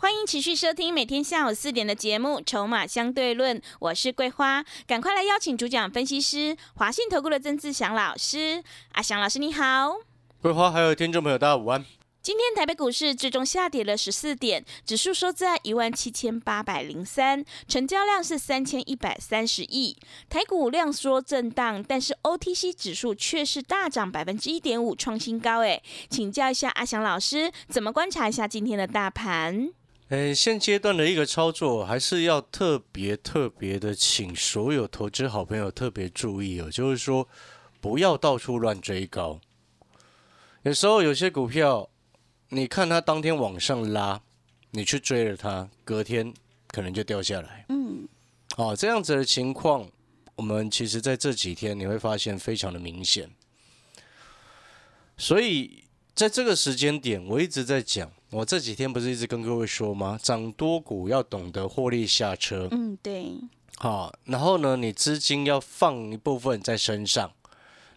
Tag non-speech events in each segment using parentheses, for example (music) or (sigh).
欢迎持续收听每天下午四点的节目《筹码相对论》，我是桂花，赶快来邀请主讲分析师华信投顾的曾志祥老师。阿祥老师你好，桂花还有听众朋友大家午安。今天台北股市最终下跌了十四点，指数收在一万七千八百零三，成交量是三千一百三十亿。台股量缩震荡，但是 OTC 指数却是大涨百分之一点五，创新高。哎，请教一下阿祥老师，怎么观察一下今天的大盘？呃，现阶段的一个操作，还是要特别特别的，请所有投资好朋友特别注意哦，就是说不要到处乱追高。有时候有些股票。你看它当天往上拉，你去追了它，隔天可能就掉下来。嗯，好，这样子的情况，我们其实在这几天你会发现非常的明显。所以在这个时间点，我一直在讲，我这几天不是一直跟各位说吗？涨多股要懂得获利下车。嗯，对。好，然后呢，你资金要放一部分在身上，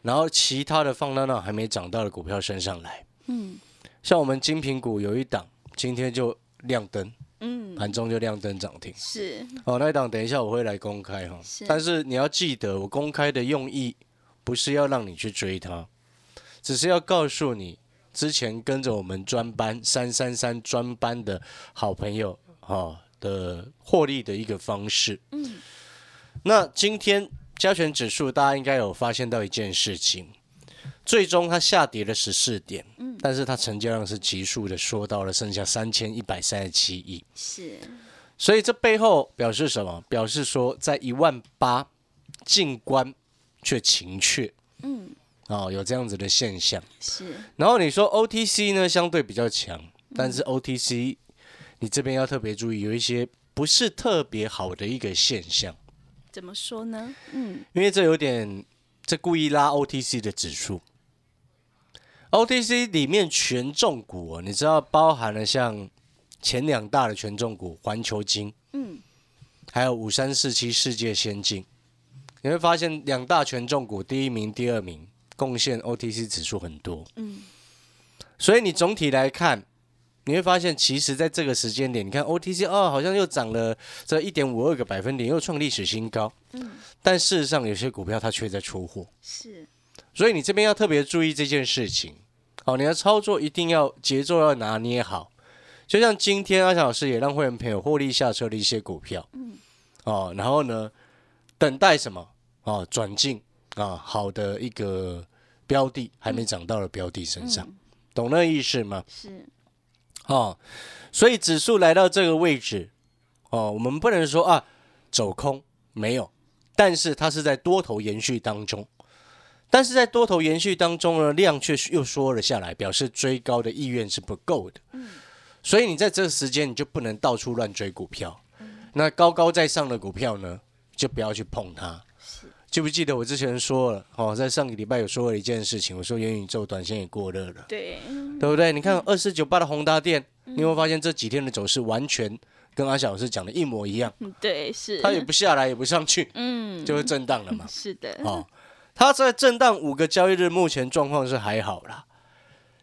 然后其他的放到那还没涨到的股票身上来。嗯。像我们精品股有一档，今天就亮灯，嗯，盘中就亮灯涨停，是哦，那一档等一下我会来公开哈，但是你要记得，我公开的用意不是要让你去追它，只是要告诉你之前跟着我们专班三三三专班的好朋友哈的获利的一个方式，嗯，那今天加权指数大家应该有发现到一件事情。最终它下跌了十四点，嗯，但是它成交量是急速的缩到了剩下三千一百三十七亿，是，所以这背后表示什么？表示说在一万八进关却情却，嗯，哦，有这样子的现象，是。然后你说 OTC 呢相对比较强，但是 OTC 你这边要特别注意，有一些不是特别好的一个现象，怎么说呢？嗯，因为这有点这故意拉 OTC 的指数。OTC 里面权重股，你知道包含了像前两大的权重股环球金，嗯，还有五三四七世界先进，你会发现两大权重股第一名、第二名贡献 OTC 指数很多，嗯，所以你总体来看，你会发现其实在这个时间点，你看 OTC 哦，好像又涨了这一点五二个百分点，又创历史新高，嗯，但事实上有些股票它却在出货，是，所以你这边要特别注意这件事情。好，你的操作一定要节奏要拿捏好，就像今天阿强老师也让会员朋友获利下车的一些股票，嗯，哦，然后呢，等待什么？哦，转进啊，好的一个标的还没涨到的标的身上，懂那意思吗？是，哦，所以指数来到这个位置，哦，我们不能说啊走空没有，但是它是在多头延续当中。但是在多头延续当中呢，量却又缩了下来，表示追高的意愿是不够的。嗯，所以你在这个时间你就不能到处乱追股票。那高高在上的股票呢，就不要去碰它。记不记得我之前说了？哦，在上个礼拜有说过一件事情，我说元宇宙短线也过热了。对，对不对？你看二四九八的宏达电，你会发现这几天的走势完全跟阿小老师讲的一模一样。对，是。它也不下来，也不上去，嗯，就会震荡了嘛。(laughs) 是的。哦。它在震荡五个交易日，目前状况是还好啦，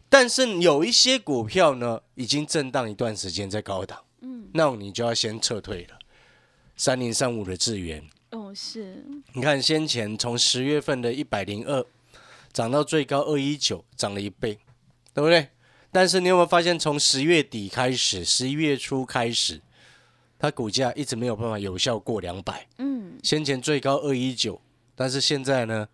但是有一些股票呢，已经震荡一段时间在高档，嗯，那你就要先撤退了。三零三五的智源，哦，是，你看先前从十月份的一百零二涨到最高二一九，涨了一倍，对不对？但是你有没有发现，从十月底开始，十一月初开始，它股价一直没有办法有效过两百，嗯，先前最高二一九，但是现在呢？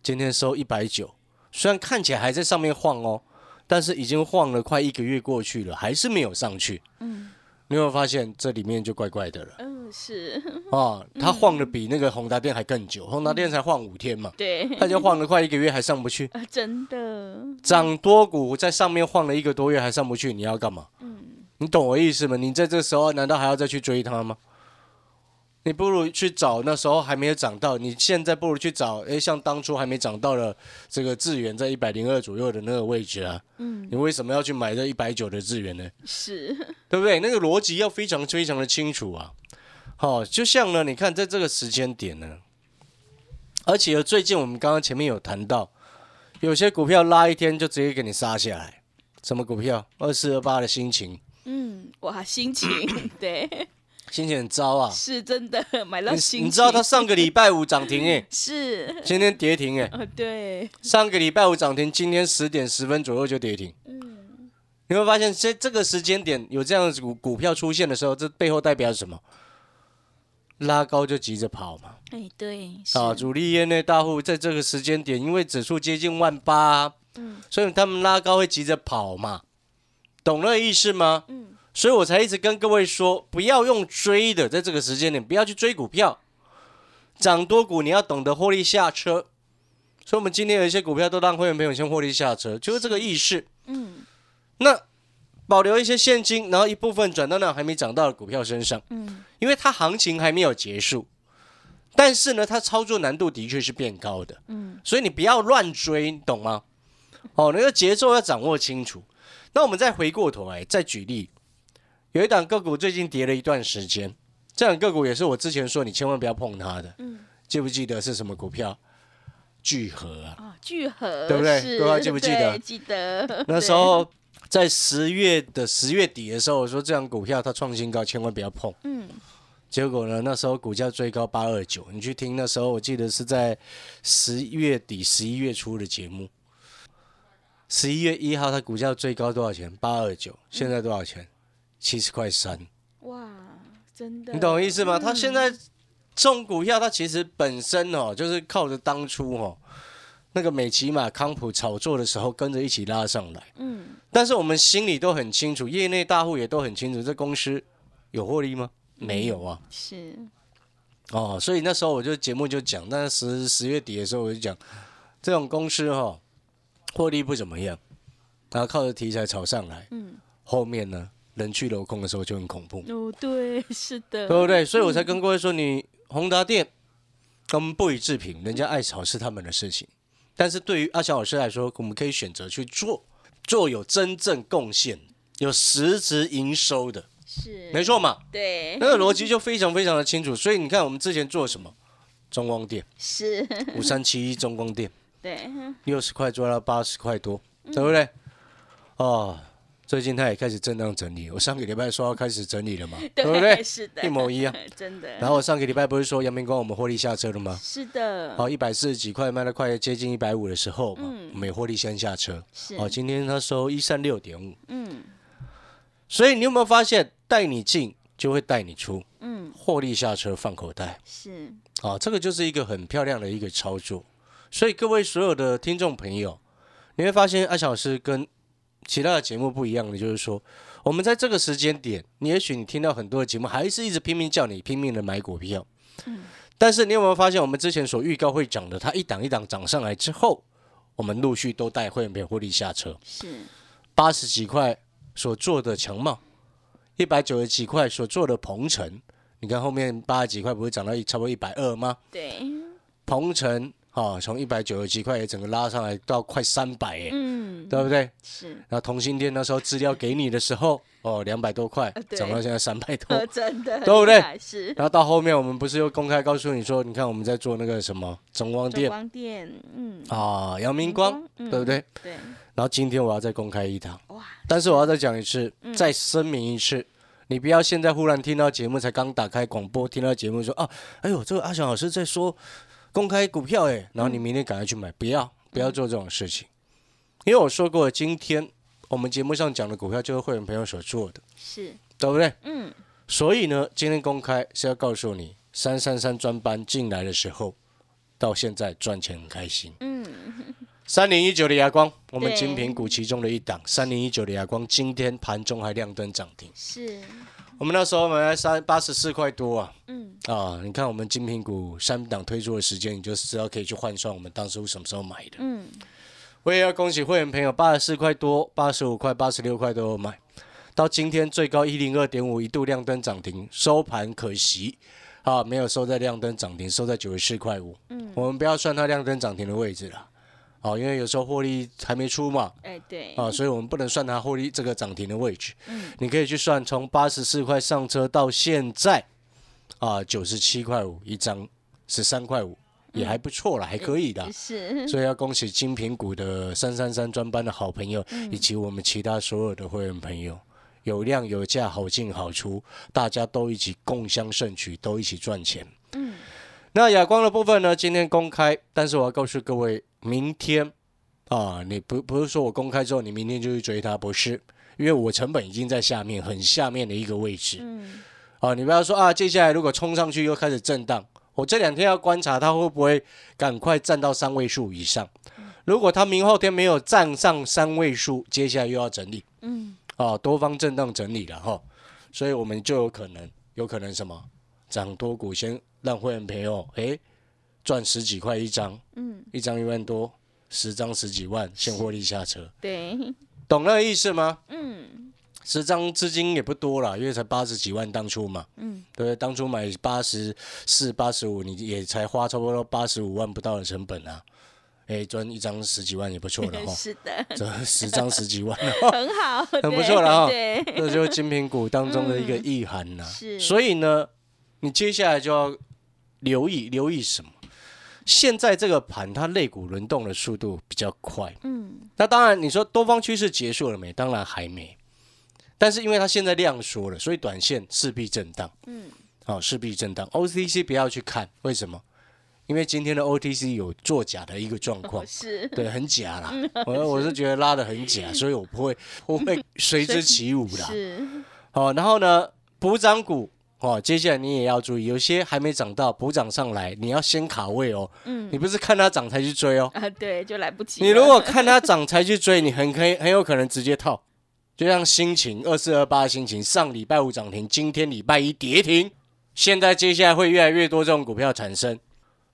今天收一百九，虽然看起来还在上面晃哦，但是已经晃了快一个月过去了，还是没有上去。嗯，你有没有发现这里面就怪怪的了？嗯，是。啊，他晃的比那个宏达电还更久，宏达电才晃五天嘛。对。他就晃了快一个月还上不去。啊，真的。涨多股在上面晃了一个多月还上不去，你要干嘛？嗯，你懂我意思吗？你在这时候难道还要再去追它吗？你不如去找那时候还没有涨到，你现在不如去找，哎，像当初还没涨到的这个智源在一百零二左右的那个位置啊。嗯。你为什么要去买这一百九的智源呢？是。对不对？那个逻辑要非常非常的清楚啊。好，就像呢，你看在这个时间点呢，而且最近我们刚刚前面有谈到，有些股票拉一天就直接给你杀下来，什么股票？二四二八的心情。嗯。嗯，哇，心情 (laughs) 对，心情很糟啊。是真的买到你心情，你知道它上个礼拜五涨停哎，(laughs) 是，今天跌停哎，哦，对，上个礼拜五涨停，今天十点十分左右就跌停。嗯，你会发现，在这个时间点有这样的股股票出现的时候，这背后代表什么？拉高就急着跑嘛。哎，对，啊，主力业内大户在这个时间点，因为指数接近万八、嗯所以他们拉高会急着跑嘛，懂那个意思吗？嗯，所以我才一直跟各位说，不要用追的，在这个时间点不要去追股票，涨多股你要懂得获利下车。所以，我们今天有一些股票都让会员朋友先获利下车，就是这个意识。嗯那保留一些现金，然后一部分转到那还没涨到的股票身上，嗯，因为它行情还没有结束。但是呢，它操作难度的确是变高的，嗯，所以你不要乱追，你懂吗？哦，那个节奏要掌握清楚。那我们再回过头来再举例，有一档个股最近跌了一段时间，这档个股也是我之前说你千万不要碰它的，嗯，记不记得是什么股票？聚合啊，啊，聚合，对不对？是。各位记不记得？(laughs) 记得，那时候在十月的十月底的时候，我说这样股票它创新高，千万不要碰。嗯，结果呢，那时候股价最高八二九，你去听那时候，我记得是在十月底、十一月初的节目。十一月一号，它股价最高多少钱？八二九，现在多少钱？七十块三。哇，真的，你懂我意思吗？它嗯现在这种股票，它其实本身哦，就是靠着当初哦那个美骑马康普炒作的时候，跟着一起拉上来。嗯，但是我们心里都很清楚，业内大户也都很清楚，这公司有获利吗？没有啊。是，哦，所以那时候我就节目就讲，那十十月底的时候我就讲，这种公司哈、哦，获利不怎么样，然后靠着题材炒上来，嗯，后面呢人去楼空的时候就很恐怖，哦，对，是的，对不对？所以我才跟各位说，你宏达电跟不予置评，人家爱炒是他们的事情，但是对于阿强老师来说，我们可以选择去做，做有真正贡献、有实质营收的，是，没错嘛？对，那个逻辑就非常非常的清楚。所以你看，我们之前做什么？中光电是，五三七一，中光电对，六十块做到八十块多，嗯对不对？哦，最近它也开始震荡整理。我上个礼拜说要开始整理了嘛，(laughs) 对不对？是的，一模一样。(laughs) 真的，然后我上个礼拜不是说阳明光我们获利下车了吗？是的，好，一百四十几块卖到快接近一百五的时候嘛，嗯我们也获利先下车。是，哦，今天它收一三六点五，嗯所以你有没有发现，带你进就会带你出，嗯，获利下车放口袋。是，啊，这个就是一个很漂亮的一个操作。所以各位所有的听众朋友，你会发现阿小老师跟其他的节目不一样的，就是说，我们在这个时间点，你也许你听到很多的节目，还是一直拼命叫你拼命的买股票，嗯。但是你有没有发现，我们之前所预告会涨的，它一档一档涨上来之后，我们陆续都带会员获利下车，是，八十几块所做的强茂，一百九十几块所做的鹏程，你看后面八十几块不是涨到一差不多一百二吗？对，鹏程啊，从一百九十几块也整个拉上来到快三百哎，嗯，对不对？是，然后同心店那时候资料给你的时候，哦，两百多块涨到现在三百多。呃，，(laughs) 真的，对不对？是，然后到后面我们不是又公开告诉你说，你看我们在做那个什么中光中电光电，嗯，啊，阳明光，嗯对不对？对，然后今天我要再公开一堂，哇，但是我要再讲一次，嗯。再声明一次。你不要现在忽然听到节目，才刚打开广播，听到节目说啊，哎呦，这个阿翔老师在说公开股票哎，然后你明天赶快去买，不要不要做这种事情，因为我说过，今天我们节目上讲的股票就是会员朋友所做的，是，对不对？嗯，所以呢，今天公开是要告诉你，三三三专班进来的时候，到现在赚钱很开心。嗯，三零一九的阳光，(laughs) 我们对。精品股其中的一档，三零一九的阳光，今天盘中还亮灯涨停。是，我们那时候买了三八十四块多啊嗯，啊！你看我们精品股三档推出的时间，你就知道可以去换算我们当初什么时候买的。嗯，我也要恭喜会员朋友，八十四块多、八十五块、八十六块都有买，到今天最高一零二点五，一度亮灯涨停，收盘可惜啊，没有收在亮灯涨停，收在九十四块五。嗯，我们不要算它亮灯涨停的位置了，哦、因为有时候获利还没出嘛，哎，对，啊，所以我们不能算它获利这个涨停的位置。嗯，你可以去算从八十四块上车到现在啊九十七块五一张，十三块五也还不错了，还可以的。是，所以要恭喜金苹股的三三三专班的好朋友，嗯以及我们其他所有的会员朋友，有量有价，好进好出，大家都一起共襄盛举，都一起赚钱。嗯，那哑光的部分呢？今天公开，但是我要告诉各位，明天啊，你不不是说我公开之后，你明天就去追它，不是，因为我成本已经在下面，很下面的一个位置。嗯，啊，你不要说啊，接下来如果冲上去又开始震荡，我这两天要观察它会不会赶快站到三位数以上。如果它明后天没有站上三位数，接下来又要整理。嗯，啊，多方震荡整理了哈，所以我们就有可能，有可能什么涨多股先让会员朋友诶赚十几块一张，嗯，一张一万多，十张十几万，先获利下车，对，(laughs) 懂那个意思吗？嗯，十张资金也不多了，因为才八十几万当初嘛，嗯，对？当初买八十四、八十五，你也才花差不多八十五万不到的成本啊，哎，赚一张十几万也不错了哈，(laughs) 是的，这十张十几万了。(laughs) 很好，很不对错了哈对，这就是金品股当中的一个意涵呐、是所以呢，你接下来就要留意留意什么？现在这个盘它类股轮动的速度比较快，嗯，那当然你说多方趋势结束了没？当然还没，但是因为它现在量缩了，所以短线势必震荡，嗯，好、势必震荡。OTC 不要去看，为什么？因为今天的 OTC 有作假的一个状况，是，对，很假啦。我我是觉得拉的很假，所以我不会我会随之起舞啦。是，好，然后呢，补涨股哦，接下来你也要注意，有些还没涨到，补涨上来，你要先卡位哦。嗯，你不是看它涨才去追哦，啊，对，就来不及。你如果看它涨才去追，你很可以 (laughs) 很有可能直接套。就像心情二四二八心情，上礼拜五涨停，今天礼拜一跌停，现在接下来会越来越多这种股票产生，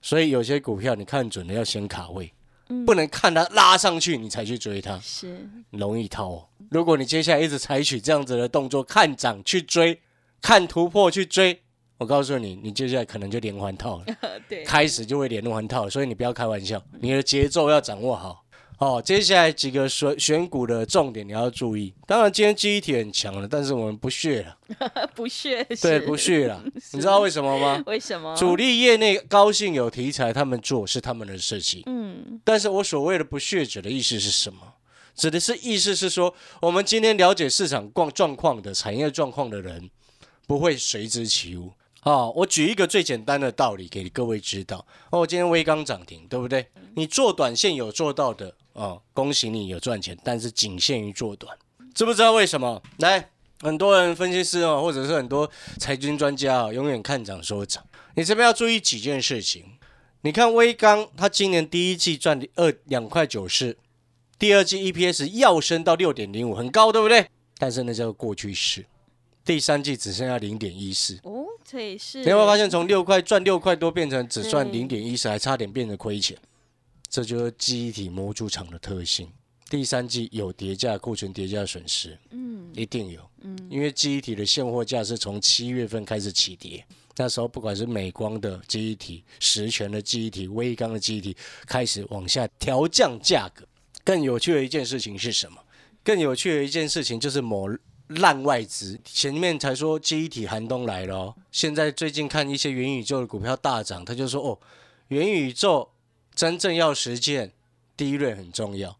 所以有些股票你看准了要先卡位，嗯不能看它拉上去你才去追它。是，容易套哦。如果你接下来一直采取这样子的动作，看涨去追，看突破去追，我告诉你，你接下来可能就连环套了，(laughs) 对，开始就会连环套，所以你不要开玩笑，你的节奏要掌握好。哦，接下来几个选选股的重点你要注意。当然，今天记忆体很强了，但是我们不屑了，(laughs) 不屑，对，不屑了。(laughs) 你知道为什么吗？为什么？主力业内高兴有题材，他们做是他们的事情。嗯，但是我所谓的不屑者的意思是什么？指的是意思是说，我们今天了解市场状状况的产业状况的人，不会随之起舞。啊、我举一个最简单的道理给各位知道。哦，今天微刚涨停，对不对？你做短线有做到的，哦，恭喜你有赚钱，但是仅限于做短。知不知道为什么？来，很多人分析师哦，或者是很多财经专家哦，永远看涨说涨。你这边要注意几件事情。你看微刚，它今年第一季赚二两块九四，第二季 EPS 要升到六点零五，很高，对不对？但是那叫过去式，第三季只剩下零点一四。哦，这也是。你有没有发现，从六块赚六块多，变成只赚对零点一四，还差点变成亏钱？这就是记忆体模组厂的特性。第三季有叠价库存叠价损失，嗯一定有，嗯，因为记忆体的现货价是从七月份开始起跌，那时候不管是美光的记忆体、实权的记忆体、微刚的记忆体开始往下调降价格。更有趣的一件事情是什么？更有趣的一件事情就是某烂外资，前面才说记忆体寒冬来了、哦，现在最近看一些元宇宙的股票大涨，他就说哦，元宇宙真正要实践，第一润很重要。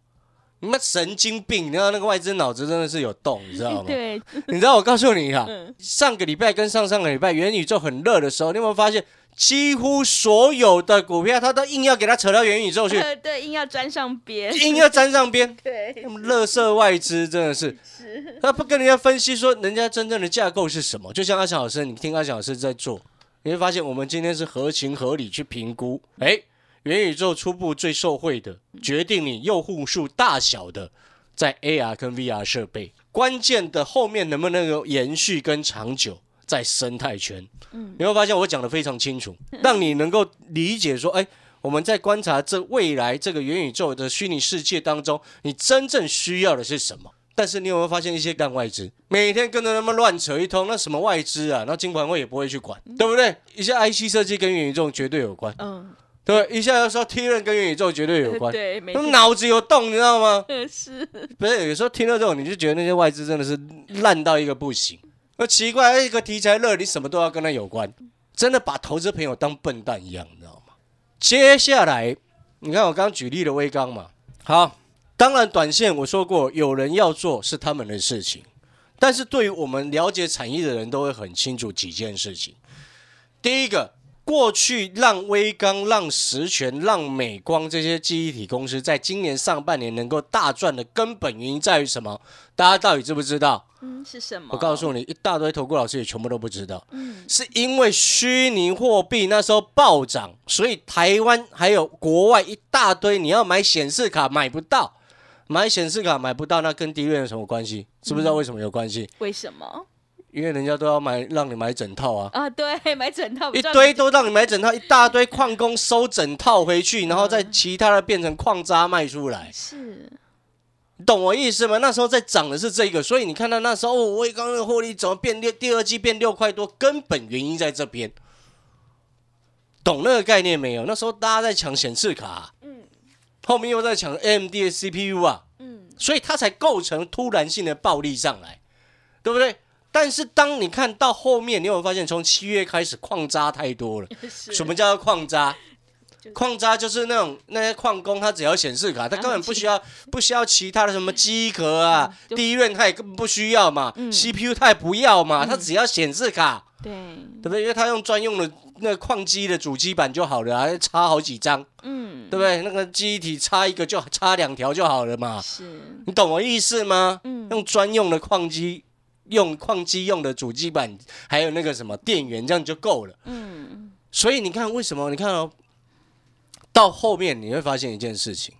你妈神经病！你知道那个外资脑子真的是有洞，你知道吗？对，你知道我告诉你啊，(laughs) 嗯上个礼拜跟上上个礼拜元宇宙很热的时候，你有没有发现，几乎所有的股票他都硬要给他扯到元宇宙去，(laughs) 对，硬要沾上边。硬要沾上边。(laughs) 对，那么乐色外资真的是，是，他不跟人家分析说人家真正的架构是什么。就像阿翔老师，你听阿翔老师在做，你会发现我们今天是合情合理去评估，哎，元宇宙初步最受惠的，决定你用户数大小的，在 AR 跟 VR 设备，关键的后面能不能够延续跟长久，在生态圈。嗯你会发现我讲的非常清楚，让你能够理解说，哎，我们在观察这未来这个元宇宙的虚拟世界当中，你真正需要的是什么？但是你有没有发现一些干外资，每天跟着他们乱扯一通，那什么外资啊，那金管会也不会去管，对不对？一些 IC 设计跟元宇宙绝对有关，嗯，对不对，一下又说 T 润跟元宇宙绝对有关，(laughs) 对，没，脑子有洞，你知道吗？(laughs) 是，不是，有时候听到这种，你就觉得那些外资真的是烂到一个不行。那奇怪，一个题材热，你什么都要跟它有关，真的把投资朋友当笨蛋一样，你知道吗？接下来，你看我刚刚举例的微刚嘛，好，当然短线我说过，有人要做是他们的事情，但是对于我们了解产业的人都会很清楚几件事情。第一个，过去让微刚、让实权、让美光这些记忆体公司在今年上半年能够大赚的根本原因在于什么？大家到底知不知道？嗯，是什么？我告诉你，一大堆投顾老师也全部都不知道。嗯，是因为虚拟货币那时候暴涨，所以台湾还有国外一大堆你要买显示卡买不到，买显示卡买不到，那跟低润有什么关系？知不知道为什么有关系？为什么？因为人家都要买，让你买整套啊，啊，对，买整套一堆都让你买整套，一大堆矿工收整套回去，然后再其他的变成矿渣卖出来。是，你懂我意思吗？那时候在涨的是这个，所以你看到那时候，哦，我刚刚的获利怎么变六？第二季变六块多，根本原因在这边。懂那个概念没有？那时候大家在抢显示卡，嗯后面又在抢 AMD 的 CPU 啊，嗯，所以它才构成突然性的暴力上来，对不对？但是当你看到后面，你有没有发现，从七月开始矿渣太多了？(laughs) 什么叫做矿渣就？矿渣就是那种那些矿工，他只要显示卡，他根本不需要不需要其他的什么机壳啊嗯，就第一院他也根本不需要嘛嗯，CPU 他也不要嘛，他只要显示卡，对，对不对？因为他用专用的那个矿机的主机板就好了，还插好几张，嗯，对不对？那个机体插一个就插两条就好了嘛，是，你懂我意思吗？嗯，用专用的矿机。用矿机用的主机板，还有那个什么电源，这样就够了。嗯所以你看，为什么？你看哦，到后面你会发现一件事情：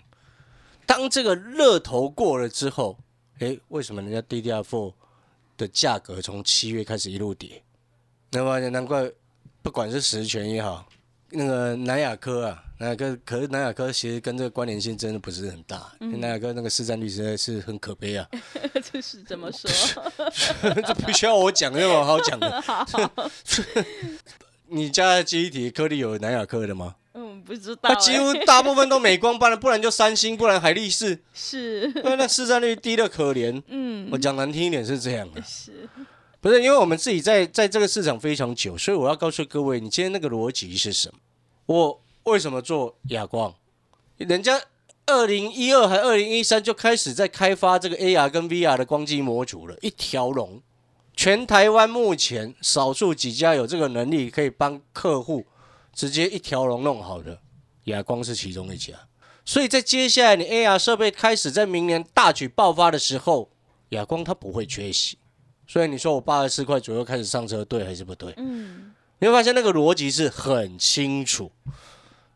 当这个热头过了之后，诶，为什么人家 DDR4 的价格从七月开始一路跌？那发现难怪，不管是实权也好，那个南亚科啊，南亚科，可是南亚科其实跟这个关联性真的不是很大，南亚科那个市占率实在是很可悲啊。(laughs) 这是怎么说？(laughs) 这不需要我讲，有什么好讲的？(laughs) 你家的记忆体颗粒有南亚科的吗？嗯，不知道几乎大部分都美光，不然不然就三星，不然海力士，是，因为那市占率低的可怜。嗯我，讲难听一点是这样的，是，不是因为我们自己在在这个市场非常久，所以我要告诉各位，你今天那个逻辑是什么？我为什么做哑光？人家二零一二还二零一三就开始在开发这个 AR 跟 VR 的光机模组了，一条龙。全台湾目前少数几家有这个能力，可以帮客户直接一条龙弄好的，亚光是其中一家。所以在接下来你 AR 设备开始在明年大举爆发的时候，亚光它不会缺席。所以你说我八十四块左右开始上车，对还是不对？嗯你会发现那个逻辑是很清楚。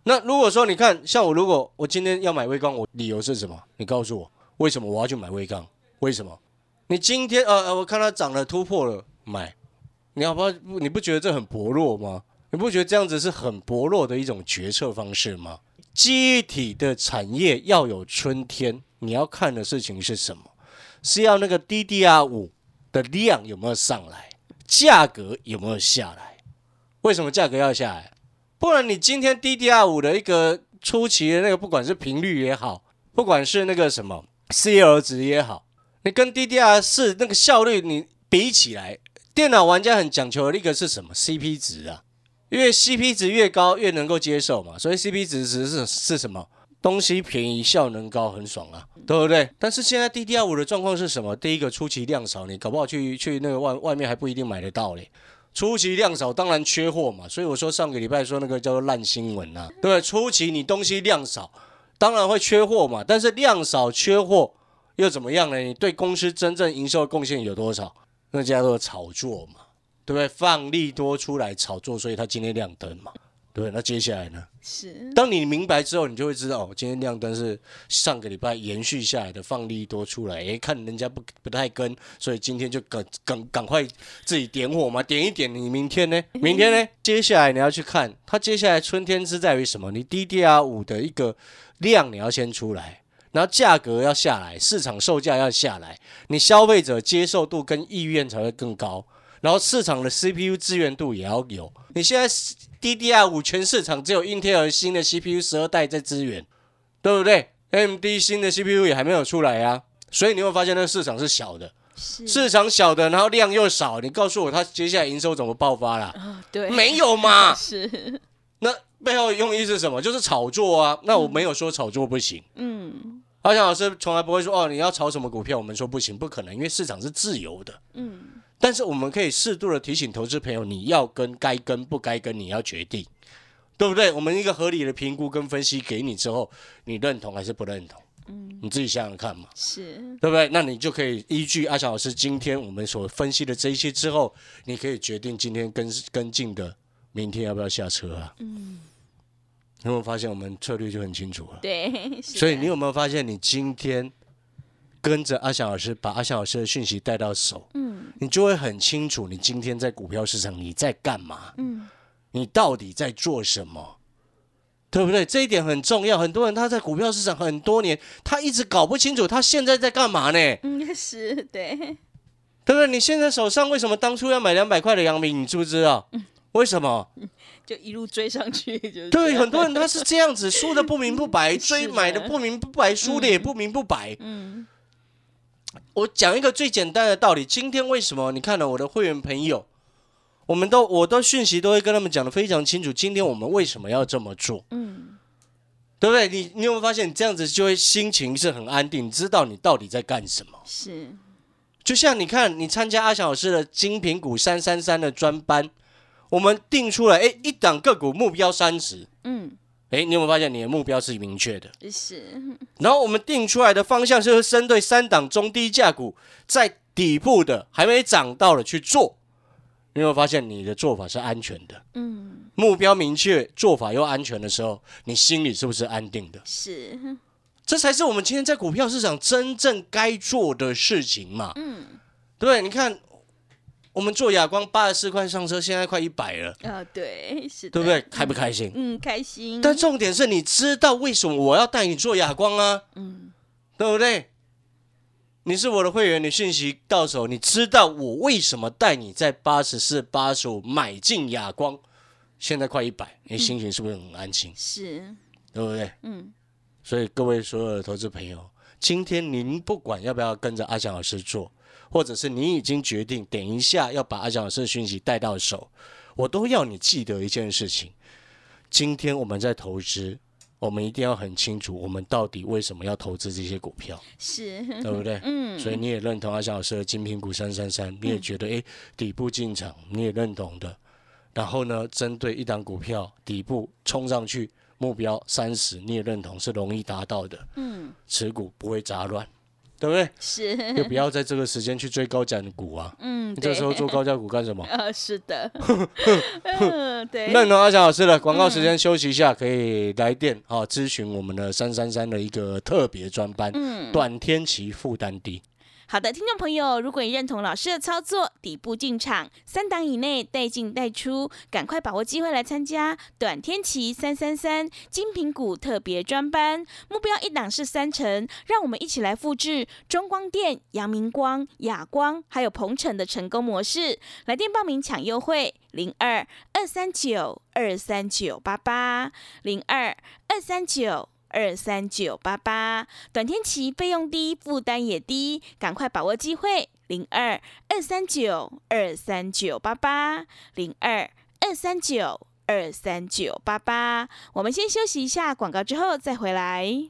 那如果说你看，像我，如果我今天要买微钢，我理由是什么？你告诉我，为什么我要去买微钢？为什么？你今天呃呃，我看它涨了突破了，买，你要不要？你不觉得这很薄弱吗？你不觉得这样子是很薄弱的一种决策方式吗？记忆体的产业要有春天，你要看的事情是什么？是要那个 DDR 五的量有没有上来，价格有没有下来？为什么价格要下来？不然你今天 DDR 五的一个初期的那个，不管是频率也好，不管是那个什么 CL 值也好，你跟 DDR 四那个效率你比起来，电脑玩家很讲求的一个是什么 CP 值啊？因为 CP 值越高越能够接受嘛，所以 CP 值值是是什么？东西便宜，效能高，很爽啊，对不对？但是现在 DDR 五的状况是什么？第一个初期量少，你搞不好去去那个外外面还不一定买得到嘞。初期量少，当然缺货嘛。所以我说上个礼拜说那个叫做烂新闻啊，对不对？初期你东西量少，当然会缺货嘛。但是量少缺货又怎么样呢？你对公司真正营收贡献有多少？那叫做炒作嘛，对不对？放利多出来炒作，所以它今天亮灯嘛。对，那接下来呢？是，当你明白之后，你就会知道，哦，今天亮灯是上个礼拜延续下来的放利多出来，诶，看人家不不太跟，所以今天就赶赶赶快自己点火嘛，点一点，你明天呢？明天呢？接下来你要去看，它接下来春天是在于什么？你 DDR 五的一个量你要先出来，然后价格要下来，市场售价要下来，你消费者接受度跟意愿才会更高。然后市场的 CPU 资源度也要有。你现在 DDR 五全市场只有 Intel 新的 CPU 十二代在支援，对不对？AMD 新的 CPU 也还没有出来啊，所以你会发现那个市场是小的，市场小的，然后量又少。你告诉我它接下来营收怎么爆发啦？啊，对，没有嘛？(laughs) 是，那背后用意是什么？就是炒作啊。那我没有说炒作不行，嗯，阿翔老师从来不会说哦，你要炒什么股票，我们说不行，不可能，因为市场是自由的。嗯，但是我们可以适度的提醒投资朋友，你要跟该跟不该跟，你要决定，对不对？我们一个合理的评估跟分析给你之后，你认同还是不认同？嗯，你自己想想看嘛，是，对不对？那你就可以依据阿翔老师今天我们所分析的这一些之后，你可以决定今天跟跟进的，明天要不要下车啊？嗯，有没有发现我们策略就很清楚了？对，所以你有没有发现，你今天跟着阿翔老师，把阿翔老师的讯息带到手，嗯你就会很清楚，你今天在股票市场你在干嘛，嗯，你到底在做什么，对不对？这一点很重要。很多人他在股票市场很多年，他一直搞不清楚他现在在干嘛呢，嗯是，对，对不对？你现在手上为什么当初要买两百块的阳明？你知不知道？嗯为什么？就一路追上去，就是对，很多人他是这样子，输的不明不白，(laughs) 追买的不明不白，输的也不明不白。嗯我讲一个最简单的道理，今天为什么？你看了我的会员朋友，我们都我都讯息都会跟他们讲的非常清楚，今天我们为什么要这么做，嗯。对不对？你你有没有发现，你这样子就会心情是很安定，你知道你到底在干什么？是，就像你看，你参加阿翔老师的精品股三三三的专班，我们定出来，哎，一档个股目标三十，嗯哎，你有没有发现你的目标是明确的？是，(laughs) 然后我们定出来的方向就是针对三档中低价股，在底部的还没涨到了去做。你有没有发现你的做法是安全的？嗯目标明确，做法又安全的时候，你心里是不是安定的？是，(laughs) 这才是我们今天在股票市场真正该做的事情嘛，嗯对不对？你看，我们做亚光八十四块上车，现在快一百了，啊对，是的，对不对？开不开心？嗯，开心，但重点是你知道为什么我要带你做亚光啊？嗯对不对？你是我的会员，你讯息到手，你知道我为什么带你在八十四、八十五买进亚光，现在快一百，你心情是不是很安心？是，对不对？嗯所以各位所有的投资朋友，今天您不管要不要跟着阿翔老师做，或者是你已经决定等一下要把阿翔老师的讯息带到手，我都要你记得一件事情：今天我们在投资，我们一定要很清楚，我们到底为什么要投资这些股票。是，对不对？(laughs) 嗯所以你也认同阿翔老师的精品股三三三，你也觉得诶底部进场，你也认同的。然后呢，针对一档股票底部冲上去，目标三十，你也认同是容易达到的，嗯持股不会杂乱，对不对？是，就不要在这个时间去追高价股啊！(laughs) 嗯，你这时候做高价股干什么？(laughs) 呃，是的，(laughs) 嗯，对，认同阿翔老师了广告时间休息一下，可以来电啊咨询我们的三三三的一个特别专班，嗯，短天期负担低。好的，听众朋友，如果你认同老师的操作，底部进场，三档以内带进带出，赶快把握机会来参加短天期三三三精品股特别专班，目标一档是三成，让我们一起来复制中光电、阳明光、亚光还有鹏程的成功模式。来电报名抢优惠，零二二三九二三九八八零二二三九。二三九八八，短天期费用低，负担也低，赶快把握机会，零二二三九二三九八八，零二二三九二三九八八。我们先休息一下广告，之后再回来。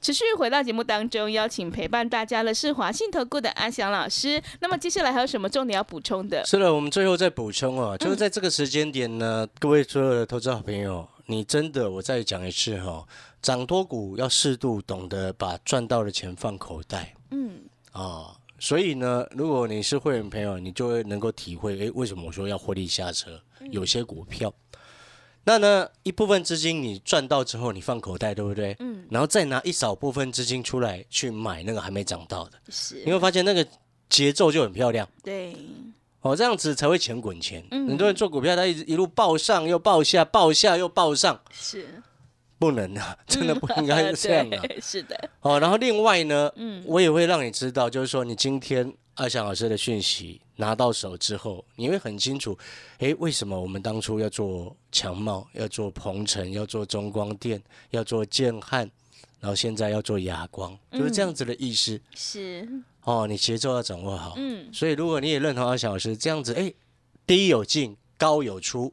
持续回到节目当中，邀请陪伴大家的是华信投顾的阿翔老师。那么接下来还有什么重点要补充的？是的，我们最后再补充哦，就是在这个时间点呢，各位所有的投资好朋友，你真的我再讲一次哈、哦，涨多股要适度懂得把赚到的钱放口袋嗯，啊、所以呢，如果你是会员朋友，你就会能够体会，诶，为什么我说要获利下车？有些股票，那呢一部分资金你赚到之后，你放口袋，对不对？嗯，然后再拿一少部分资金出来去买那个还没涨到的，是。你会发现那个节奏就很漂亮。对，哦，这样子才会钱滚钱。嗯。很多人做股票，他一直一路报上又报下，报下又报上，是。不能啊，真的不应该 (laughs) 是这样啊。对是的，哦，然后另外呢，嗯。我也会让你知道，就是说你今天阿翔老师的讯息拿到手之后，你会很清楚，诶，为什么我们当初要做强茂，要做鹏程，要做中光电，要做建汉，然后现在要做哑光，就是这样子的意思。是，哦，你节奏要掌握好。嗯，所以如果你也认同二翔老师这样子，诶，低有进，高有出。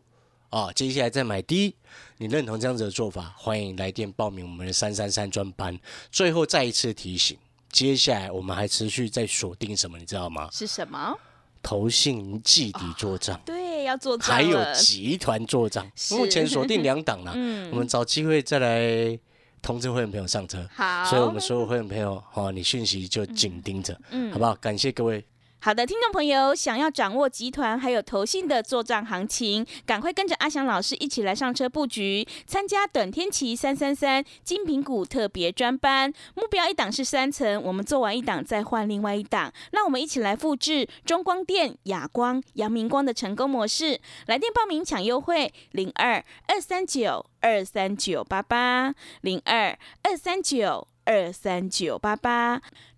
啊，接下来再买低，你认同这样子的做法，欢迎来电报名我们的三三三专班。最后再一次提醒，接下来我们还持续在锁定什么，你知道吗？是什么？投信季底做账，对，要做账还有集团做账。目前锁定两档了，嗯 (laughs) 我们找机会再来通知会员朋友上车。好，所以我们所有会员朋友，哦，你讯息就紧盯着，嗯好不好？感谢各位。好的，听众朋友，想要掌握集团还有投信的做账行情，赶快跟着阿翔老师一起来上车布局，参加短天期三三三精品股特别专班，目标一档是三层，我们做完一档再换另外一档，让我们一起来复制中光电、亚光、阳明光的成功模式。来电报名抢优惠，零二二三九二三九八八零二二三九。二三九八八，